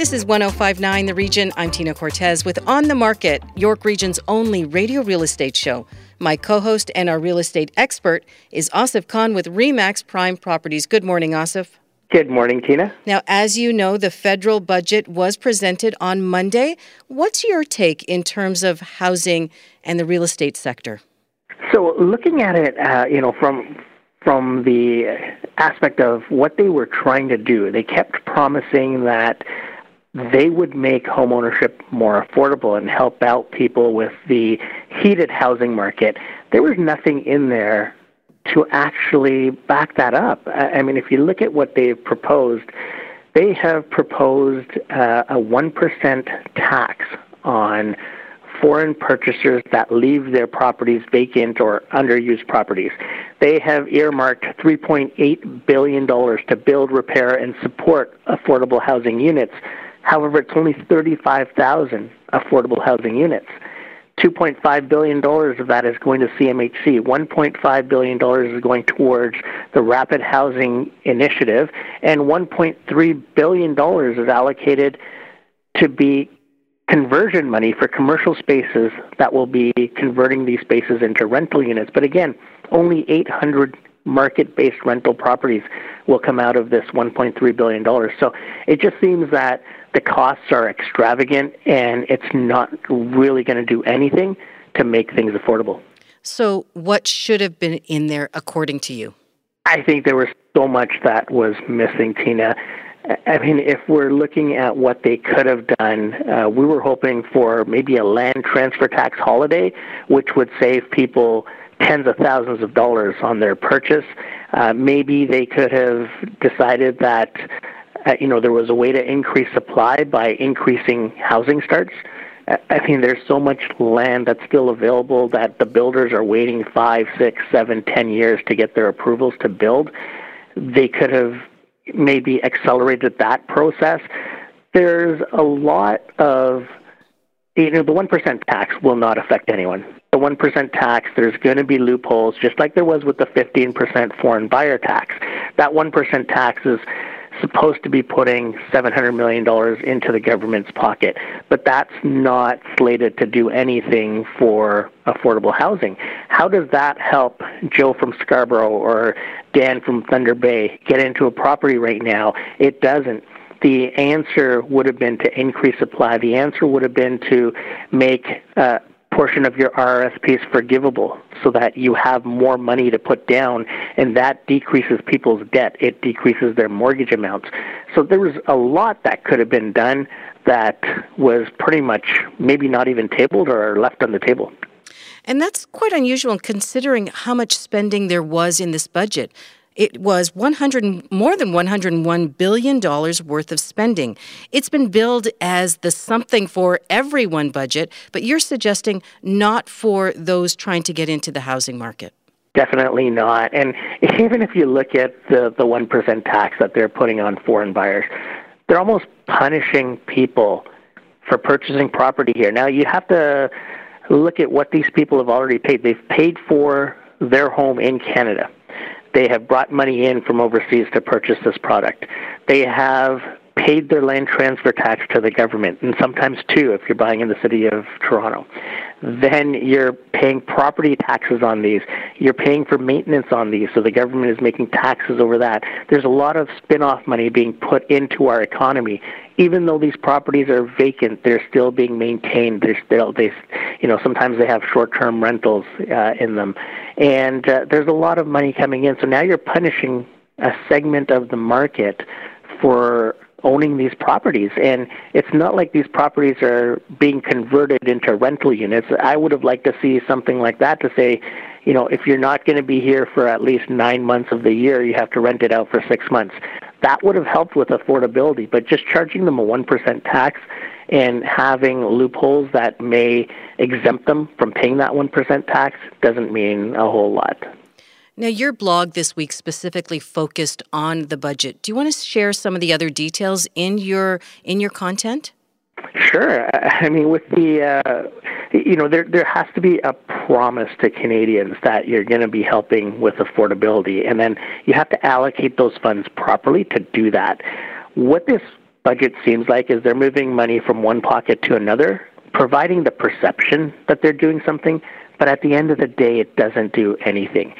This is 1059 The Region. I'm Tina Cortez with On the Market, York Region's only radio real estate show. My co host and our real estate expert is Asif Khan with REMAX Prime Properties. Good morning, Asif. Good morning, Tina. Now, as you know, the federal budget was presented on Monday. What's your take in terms of housing and the real estate sector? So, looking at it, uh, you know, from from the aspect of what they were trying to do, they kept promising that they would make homeownership more affordable and help out people with the heated housing market. There was nothing in there to actually back that up. I mean, if you look at what they've proposed, they have proposed uh, a 1% tax on foreign purchasers that leave their properties vacant or underused properties. They have earmarked $3.8 billion to build, repair, and support affordable housing units However, it's only 35,000 affordable housing units. $2.5 billion of that is going to CMHC. $1.5 billion is going towards the Rapid Housing Initiative, and $1.3 billion is allocated to be conversion money for commercial spaces that will be converting these spaces into rental units. But again, only 800 market based rental properties will come out of this $1.3 billion. So it just seems that the costs are extravagant and it's not really going to do anything to make things affordable. So, what should have been in there according to you? I think there was so much that was missing, Tina. I mean, if we're looking at what they could have done, uh, we were hoping for maybe a land transfer tax holiday, which would save people tens of thousands of dollars on their purchase. Uh, maybe they could have decided that you know there was a way to increase supply by increasing housing starts. Uh, I mean, there's so much land that's still available that the builders are waiting five, six, seven, ten years to get their approvals to build. They could have maybe accelerated that process. There's a lot of you know the one percent tax will not affect anyone the 1% tax, there's going to be loopholes, just like there was with the 15% foreign buyer tax. That 1% tax is supposed to be putting $700 million into the government's pocket, but that's not slated to do anything for affordable housing. How does that help Joe from Scarborough or Dan from Thunder Bay get into a property right now? It doesn't the answer would have been to increase supply. The answer would have been to make uh, portion of your RRSP is forgivable so that you have more money to put down and that decreases people's debt. It decreases their mortgage amounts. So there was a lot that could have been done that was pretty much maybe not even tabled or left on the table. And that's quite unusual considering how much spending there was in this budget. It was 100 more than 101 billion dollars worth of spending. It's been billed as the something for everyone budget, but you're suggesting not for those trying to get into the housing market. Definitely not. And even if you look at the the 1% tax that they're putting on foreign buyers, they're almost punishing people for purchasing property here. Now you have to look at what these people have already paid. They've paid for their home in Canada. They have brought money in from overseas to purchase this product. They have paid their land transfer tax to the government, and sometimes two if you're buying in the city of Toronto. Then you're paying property taxes on these. You're paying for maintenance on these, so the government is making taxes over that. There's a lot of spin off money being put into our economy. Even though these properties are vacant, they're still being maintained. They're still, they, you know, sometimes they have short term rentals uh, in them. And uh, there's a lot of money coming in. So now you're punishing a segment of the market for owning these properties. And it's not like these properties are being converted into rental units. I would have liked to see something like that to say, you know, if you're not going to be here for at least nine months of the year, you have to rent it out for six months. that would have helped with affordability. But just charging them a 1% tax and having loopholes that may exempt them from paying that 1% tax doesn't mean a whole lot. Now, your blog this week specifically focused on the budget. Do you want to share some of the other details in your in your content? Sure. I mean, with the uh, you know, there there has to be a promise to Canadians that you're going to be helping with affordability, and then you have to allocate those funds properly to do that. What this budget seems like is they're moving money from one pocket to another, providing the perception that they're doing something, but at the end of the day, it doesn't do anything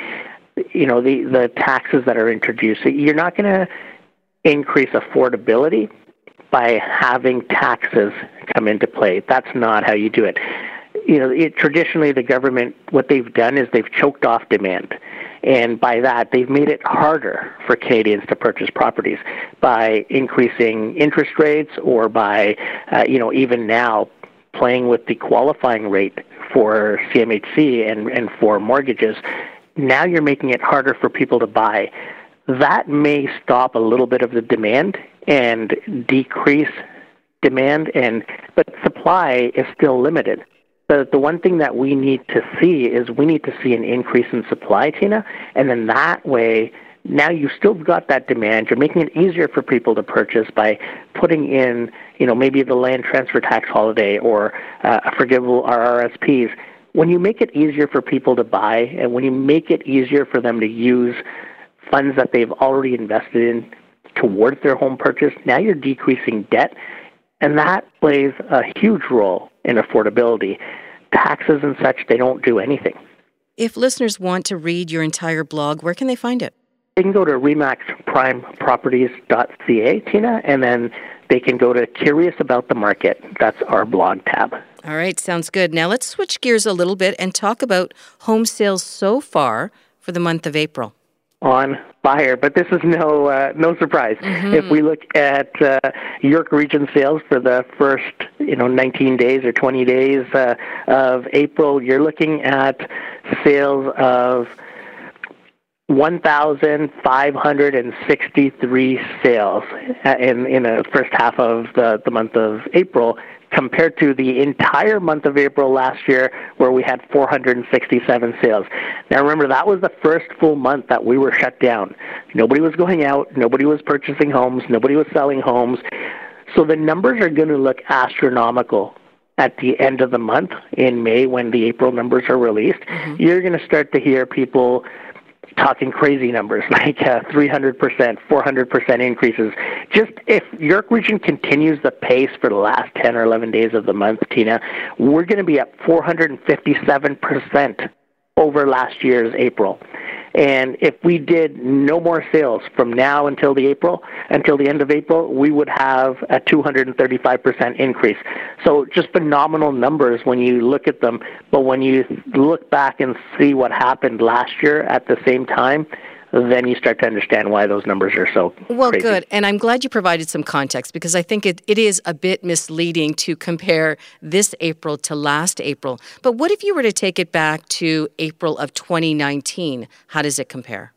you know the the taxes that are introduced. You're not going to increase affordability by having taxes come into play. That's not how you do it. You know, it, traditionally the government what they've done is they've choked off demand. And by that, they've made it harder for Canadians to purchase properties by increasing interest rates or by, uh, you know, even now playing with the qualifying rate for CMHC and, and for mortgages now you're making it harder for people to buy. That may stop a little bit of the demand and decrease demand and but supply is still limited. The the one thing that we need to see is we need to see an increase in supply, Tina, and then that way now you've still got that demand. You're making it easier for people to purchase by putting in, you know, maybe the land transfer tax holiday or uh, forgivable RRSPs when you make it easier for people to buy and when you make it easier for them to use funds that they've already invested in towards their home purchase, now you're decreasing debt, and that plays a huge role in affordability. Taxes and such, they don't do anything. If listeners want to read your entire blog, where can they find it? They can go to remaxprimeproperties.ca, Tina, and then they can go to Curious About the Market. That's our blog tab. All right, sounds good. Now let's switch gears a little bit and talk about home sales so far for the month of April. On fire, but this is no uh, no surprise. Mm-hmm. If we look at uh, York Region sales for the first you know 19 days or 20 days uh, of April, you're looking at sales of 1,563 sales uh, in in the first half of the, the month of April compared to the entire month of April last year where we had 467 sales. Now remember that was the first full month that we were shut down. Nobody was going out, nobody was purchasing homes, nobody was selling homes. So the numbers are going to look astronomical at the end of the month in May when the April numbers are released. Mm-hmm. You're going to start to hear people talking crazy numbers like uh, 300%, 400% increases. Just if York Region continues the pace for the last 10 or 11 days of the month, Tina, we're going to be up 457% over last year's April. And if we did no more sales from now until the April, until the end of April, we would have a 235% increase. So just phenomenal numbers when you look at them. But when you look back and see what happened last year at the same time, then you start to understand why those numbers are so well crazy. good. And i'm glad you provided some context because i think it, it is a bit misleading to compare this april to last april. But what if you were to take it back to april of 2019 how does it compare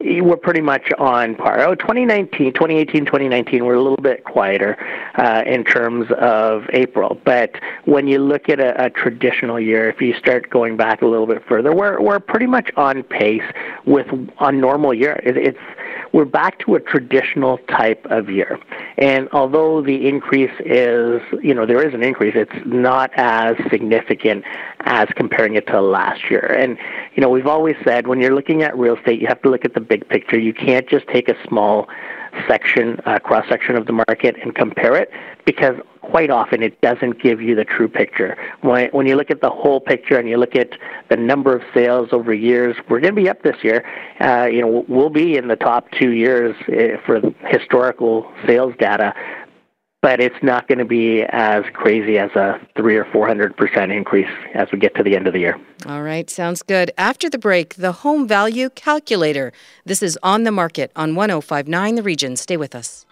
we're pretty much on par. Oh, 2019, 2018, 2019, we're a little bit quieter uh, in terms of April. But when you look at a, a, traditional year, if you start going back a little bit further, we're we're pretty much on pace with a normal year. It, it's we're back to a traditional type of year. And although the increase is, you know, there is an increase, it's not as significant as comparing it to last year. And, you know, we've always said when you're looking at real estate, you have to look at the big picture. You can't just take a small section, uh, cross section of the market and compare it because quite often it doesn't give you the true picture. When, when you look at the whole picture and you look at the number of sales over years, we're going to be up this year. Uh, you know, we'll be in the top two years uh, for historical sales data but it's not going to be as crazy as a three or four hundred percent increase as we get to the end of the year. All right, sounds good. After the break, the home value calculator. This is on the market on 1059 The Region. Stay with us.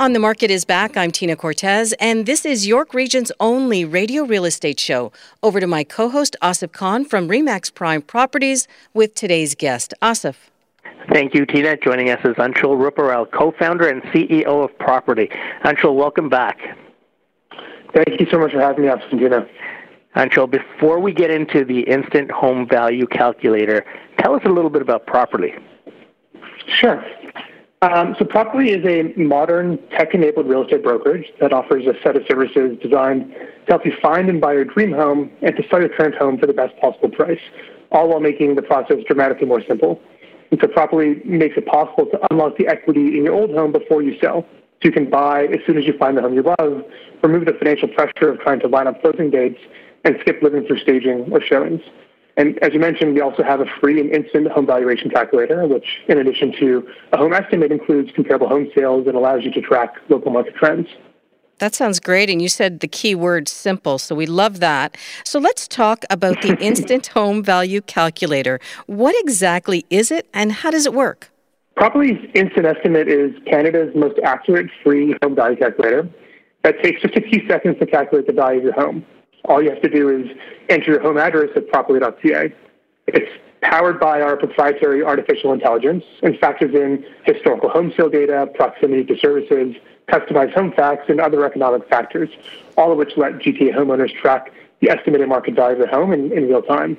On the Market is back. I'm Tina Cortez, and this is York Region's only radio real estate show. Over to my co host, Asif Khan from Remax Prime Properties, with today's guest. Asif. Thank you, Tina. Joining us is Anshul Ruparel, co founder and CEO of Properly. Anshul, welcome back. Thank you so much for having me, Asif and Tina. Anshul, before we get into the instant home value calculator, tell us a little bit about Properly. Sure. Um, so Properly is a modern tech-enabled real estate brokerage that offers a set of services designed to help you find and buy your dream home and to sell your current home for the best possible price, all while making the process dramatically more simple. And so Properly makes it possible to unlock the equity in your old home before you sell. So you can buy as soon as you find the home you love, remove the financial pressure of trying to line up closing dates, and skip living through staging or showings. And as you mentioned, we also have a free and instant home valuation calculator, which, in addition to a home estimate, includes comparable home sales and allows you to track local market trends. That sounds great. And you said the key word simple. So we love that. So let's talk about the Instant Home Value Calculator. What exactly is it and how does it work? Properly's Instant Estimate is Canada's most accurate free home value calculator that takes just a few seconds to calculate the value of your home. All you have to do is enter your home address at properly.ca. It's powered by our proprietary artificial intelligence and factors in historical home sale data, proximity to services, customized home facts, and other economic factors, all of which let GTA homeowners track the estimated market value of their home in, in real time.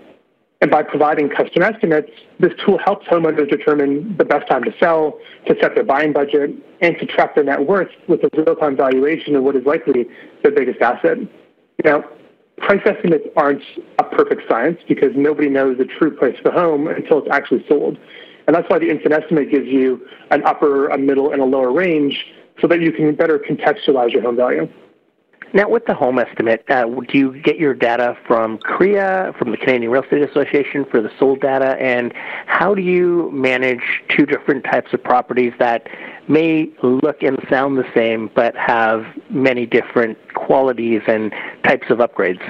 And by providing custom estimates, this tool helps homeowners determine the best time to sell, to set their buying budget, and to track their net worth with a real-time valuation of what is likely their biggest asset. Now, price estimates aren't a perfect science because nobody knows the true price of a home until it's actually sold. And that's why the instant estimate gives you an upper, a middle, and a lower range so that you can better contextualize your home value. Now, with the home estimate, uh, do you get your data from CREA, from the Canadian Real Estate Association for the sold data, and how do you manage two different types of properties that may look and sound the same but have many different qualities and types of upgrades?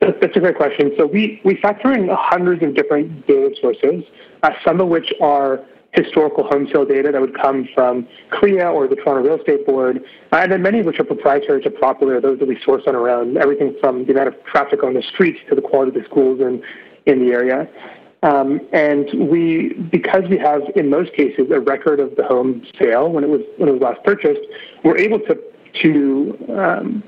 That's a great question. So we, we factor in hundreds of different data sources, uh, some of which are historical home sale data that would come from CREA or the Toronto Real Estate Board, uh, and then many of which are proprietary to Properly, or those that we source on our own, everything from the amount of traffic on the streets to the quality of the schools in, in the area. Um, and we, because we have in most cases a record of the home sale when it was when it was last purchased, we're able to to um,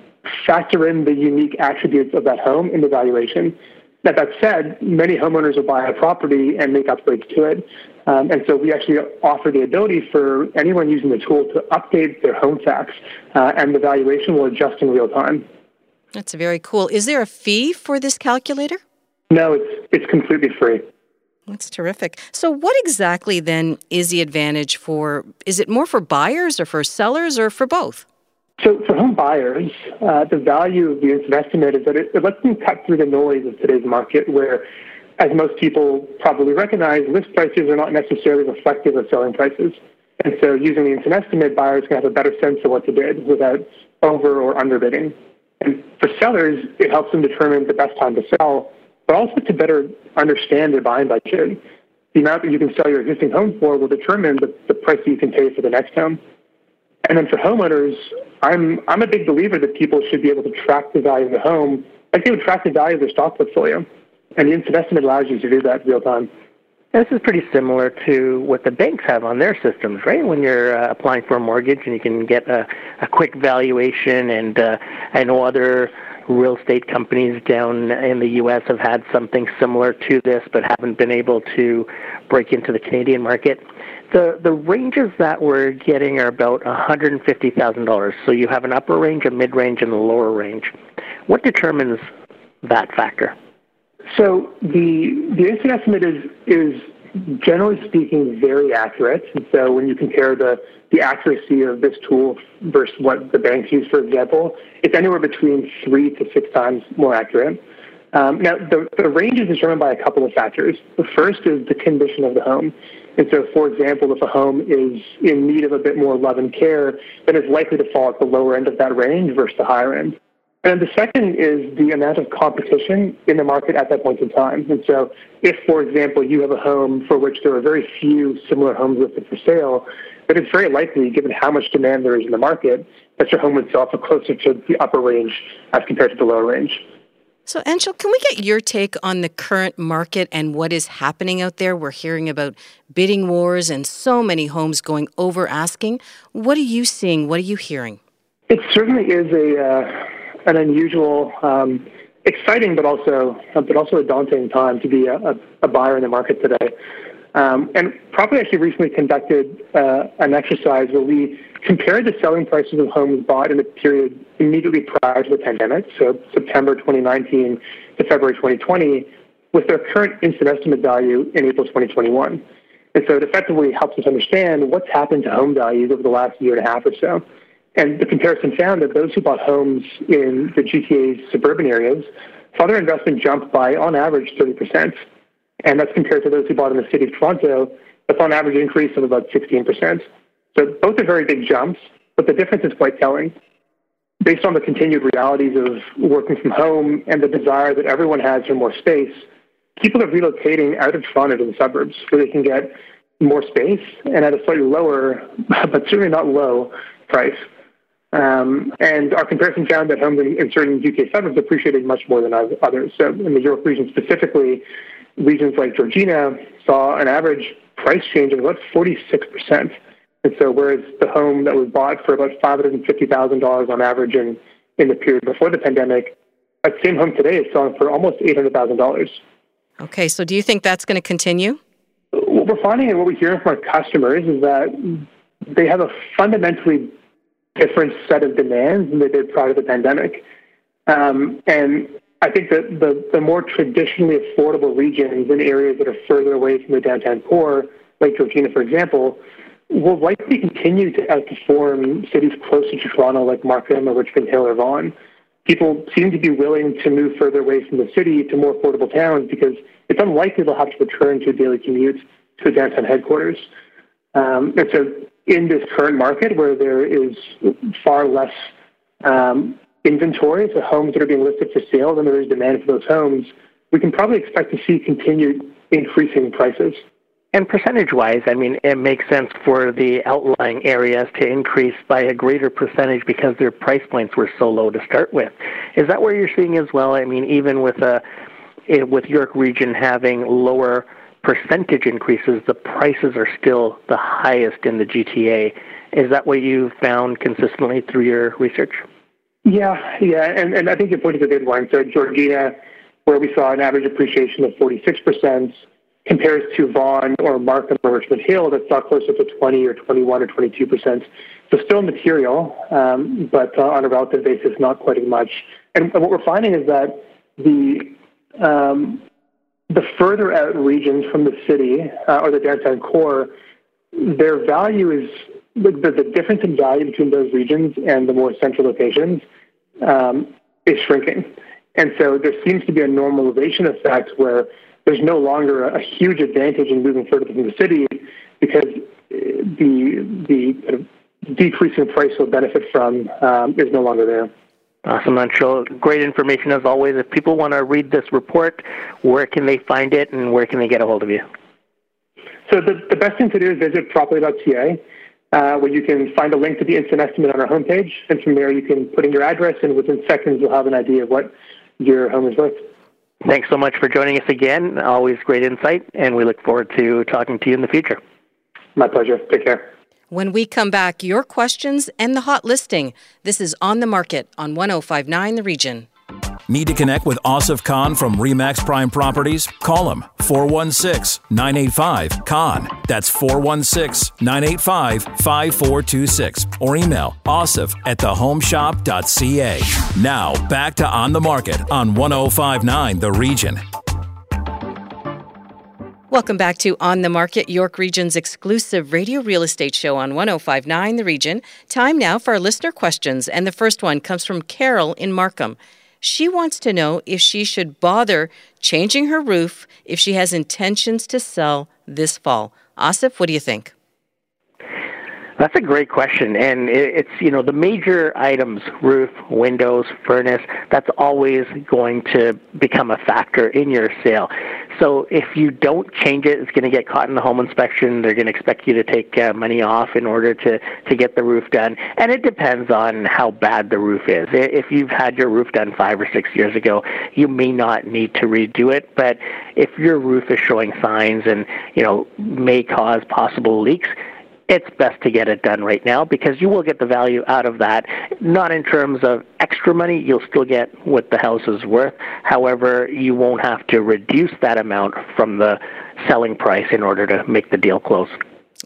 factor in the unique attributes of that home in the valuation. That, that said, many homeowners will buy a property and make upgrades to it. Um, and so we actually offer the ability for anyone using the tool to update their home facts, uh, and the valuation will adjust in real time. That's very cool. Is there a fee for this calculator? No, it's, it's completely free. That's terrific. So, what exactly then is the advantage for? Is it more for buyers or for sellers or for both? So, for home buyers, uh, the value of the estimate is that it, it lets them cut through the noise of today's market where as most people probably recognize, list prices are not necessarily reflective of selling prices. And so using the instant estimate, buyers can have a better sense of what to bid without over or underbidding. And for sellers, it helps them determine the best time to sell, but also to better understand their buying budget. The amount that you can sell your existing home for will determine the, the price that you can pay for the next home. And then for homeowners, I'm, I'm a big believer that people should be able to track the value of the home like they would track the value of their stock portfolio. And the instant estimate allows you to do that real time. This is pretty similar to what the banks have on their systems, right? When you're uh, applying for a mortgage and you can get a, a quick valuation, and uh, I know other real estate companies down in the U.S. have had something similar to this, but haven't been able to break into the Canadian market. The the ranges that we're getting are about $150,000. So you have an upper range, a mid range, and a lower range. What determines that factor? So the the instant estimate is is generally speaking very accurate. And so when you compare the the accuracy of this tool versus what the banks use, for example, it's anywhere between three to six times more accurate. Um, now, the, the range is determined by a couple of factors. The first is the condition of the home. And so, for example, if a home is in need of a bit more love and care, then it's likely to fall at the lower end of that range versus the higher end. And the second is the amount of competition in the market at that point in time. And so, if, for example, you have a home for which there are very few similar homes listed for sale, then it's very likely, given how much demand there is in the market, that your home would sell for closer to the upper range as compared to the lower range. So, Anshul, can we get your take on the current market and what is happening out there? We're hearing about bidding wars and so many homes going over asking. What are you seeing? What are you hearing? It certainly is a uh, an unusual, um, exciting, but also but also a daunting time to be a, a, a buyer in the market today. Um, and Properly actually recently conducted uh, an exercise where we compared the selling prices of homes bought in the period immediately prior to the pandemic, so September 2019 to February 2020, with their current instant estimate value in April 2021. And so it effectively helps us understand what's happened to home values over the last year and a half or so. And the comparison found that those who bought homes in the GTA's suburban areas saw their investment jump by, on average, 30%. And that's compared to those who bought in the city of Toronto, that's on average an increase of about 16%. So both are very big jumps, but the difference is quite telling. Based on the continued realities of working from home and the desire that everyone has for more space, people are relocating out of Toronto to the suburbs where they can get more space and at a slightly lower, but certainly not low, price. Um, and our comparison found that homes in, in, certain UK suburbs appreciated much more than others. So in the York region specifically, regions like Georgina saw an average price change of about 46%. And so whereas the home that was bought for about $550,000 on average in, in the period before the pandemic, that same home today is selling for almost $800,000. Okay, so do you think that's going to continue? What we're finding and what we're hearing from our customers is that they have a fundamentally different set of demands than they did prior to the pandemic. Um, and I think that the, the more traditionally affordable regions in areas that are further away from the downtown core, like Georgina, for example, will likely continue to outperform cities closer to Toronto like Markham or Richmond Hill or Vaughan. People seem to be willing to move further away from the city to more affordable towns because it's unlikely they'll have to return to a daily commute to a downtown headquarters. Um, and so in this current market where there is far less um, inventory, so homes that are being listed for sale than there is demand for those homes, we can probably expect to see continued increasing prices. And percentage wise, I mean, it makes sense for the outlying areas to increase by a greater percentage because their price points were so low to start with. Is that where you're seeing as well? I mean, even with a eh, with York region having lower percentage increases, the prices are still the highest in the GTA. Is that what you found consistently through your research? Yeah, yeah, and, and I think your point is a good one. So Georgina, where we saw an average appreciation of 46%, compares to Vaughan or Markham or Richmond Hill that saw closer to 20 or 21 or 22%. So still material, um, but uh, on a relative basis, not quite as much. And, what we're finding is that the um, the further out regions from the city uh, or the downtown core, their value is the, the, difference in value between those regions and the more central locations um, is shrinking. And so there seems to be a normalization effect where there's no longer a, a huge advantage in moving further from the city because the the kind decreasing price will benefit from um, is no longer there. Awesome, Anshul. Great information as always. If people want to read this report, where can they find it and where can they get a hold of you? So the, the best thing to do is visit properly.ca, uh, where you can find a link to the instant estimate on our homepage. And from there, you can put in your address, and within seconds, you'll have an idea of what your home is worth. Thanks so much for joining us again. Always great insight, and we look forward to talking to you in the future. My pleasure. Take care. When we come back, your questions and the hot listing. This is On the Market on 1059 The Region. Need to connect with Asif Khan from Remax Prime Properties? Call him 416 985 Khan. That's 416 985 5426. Or email asif at thehomeshop.ca. Now, back to On the Market on 1059 The Region. Welcome back to On the Market, York Region's exclusive radio real estate show on 1059 The Region. Time now for our listener questions, and the first one comes from Carol in Markham. She wants to know if she should bother changing her roof if she has intentions to sell this fall. Asif, what do you think? That's a great question, and it's you know the major items: roof, windows, furnace. That's always going to become a factor in your sale. So if you don't change it, it's going to get caught in the home inspection. They're going to expect you to take uh, money off in order to to get the roof done, and it depends on how bad the roof is. If you've had your roof done five or six years ago, you may not need to redo it. But if your roof is showing signs and you know may cause possible leaks it's best to get it done right now because you will get the value out of that. Not in terms of extra money, you'll still get what the house is worth. However, you won't have to reduce that amount from the selling price in order to make the deal close.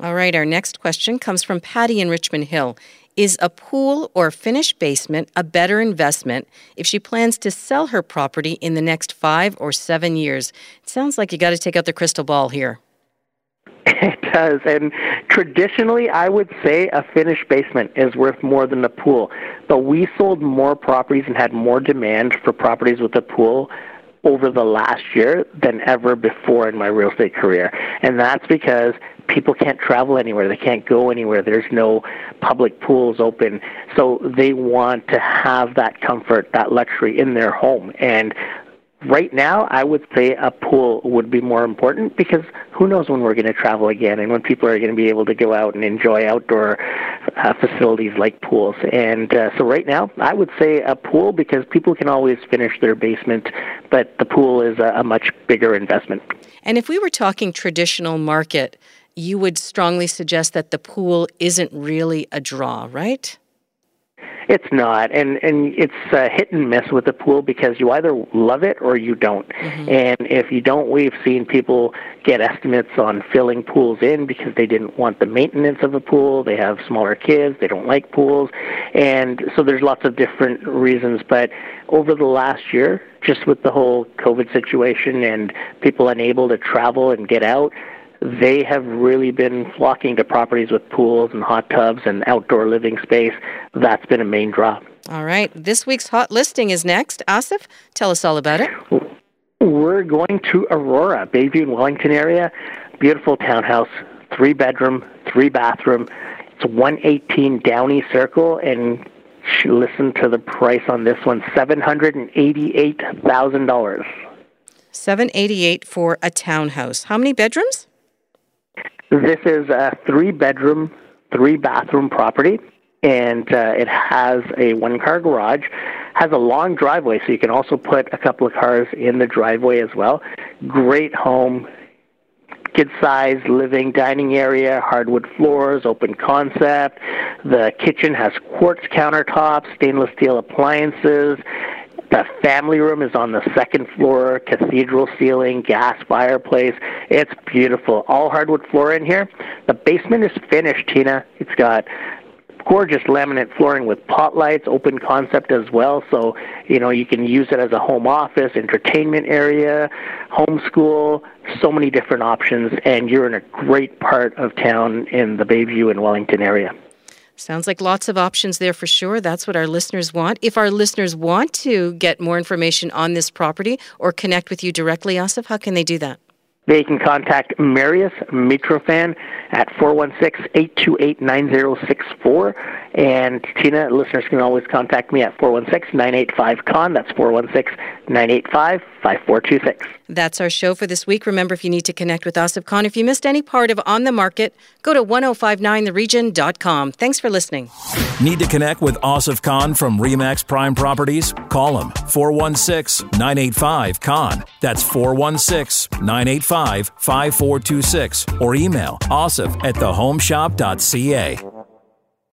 All right, our next question comes from Patty in Richmond Hill. Is a pool or finished basement a better investment if she plans to sell her property in the next five or seven years? It sounds like you got to take out the crystal ball here. It does. And traditionally, I would say a finished basement is worth more than a pool. But we sold more properties and had more demand for properties with a pool over the last year than ever before in my real estate career. And that's because people can't travel anywhere. They can't go anywhere. There's no public pools open. So they want to have that comfort, that luxury in their home. And right now, I would say a pool would be more important because who knows when we're going to travel again and when people are going to be able to go out and enjoy outdoor uh, facilities like pools. And uh, so, right now, I would say a pool because people can always finish their basement, but the pool is a, a much bigger investment. And if we were talking traditional market, you would strongly suggest that the pool isn't really a draw, right? It's not, and and it's uh, hit and miss with the pool because you either love it or you don't. Mm-hmm. And if you don't, we've seen people get estimates on filling pools in because they didn't want the maintenance of a pool. They have smaller kids, they don't like pools, and so there's lots of different reasons. But over the last year, just with the whole COVID situation and people unable to travel and get out, they have really been flocking to properties with pools and hot tubs and outdoor living space. That's been a main draw. All right. This week's hot listing is next. Asif, tell us all about it. We're going to Aurora, Bayview and Wellington area. Beautiful townhouse, three bedroom, three bathroom. It's 118 Downey Circle, and listen to the price on this one $788,000. 788 for a townhouse. How many bedrooms? This is a three bedroom, three bathroom property, and uh, it has a one car garage, has a long driveway, so you can also put a couple of cars in the driveway as well. Great home, good sized living dining area, hardwood floors, open concept. The kitchen has quartz countertops, stainless steel appliances. The family room is on the second floor, cathedral ceiling, gas fireplace. It's beautiful. All hardwood floor in here. The basement is finished, Tina. It's got gorgeous laminate flooring with pot lights, open concept as well. So, you know, you can use it as a home office, entertainment area, homeschool, so many different options. And you're in a great part of town in the Bayview and Wellington area. Sounds like lots of options there for sure. That's what our listeners want. If our listeners want to get more information on this property or connect with you directly, Asif, how can they do that? They can contact Marius Mitrofan at 416-828-9064. And Tina, listeners can always contact me at 416-985-KHAN. That's 416-985-5426. That's our show for this week. Remember, if you need to connect with Asif Khan, if you missed any part of On the Market, go to 1059theregion.com. Thanks for listening. Need to connect with Asif Khan from REMAX Prime Properties? Call him 416-985-KHAN. That's 416-985-5426 or email asif at thehomeshop.ca.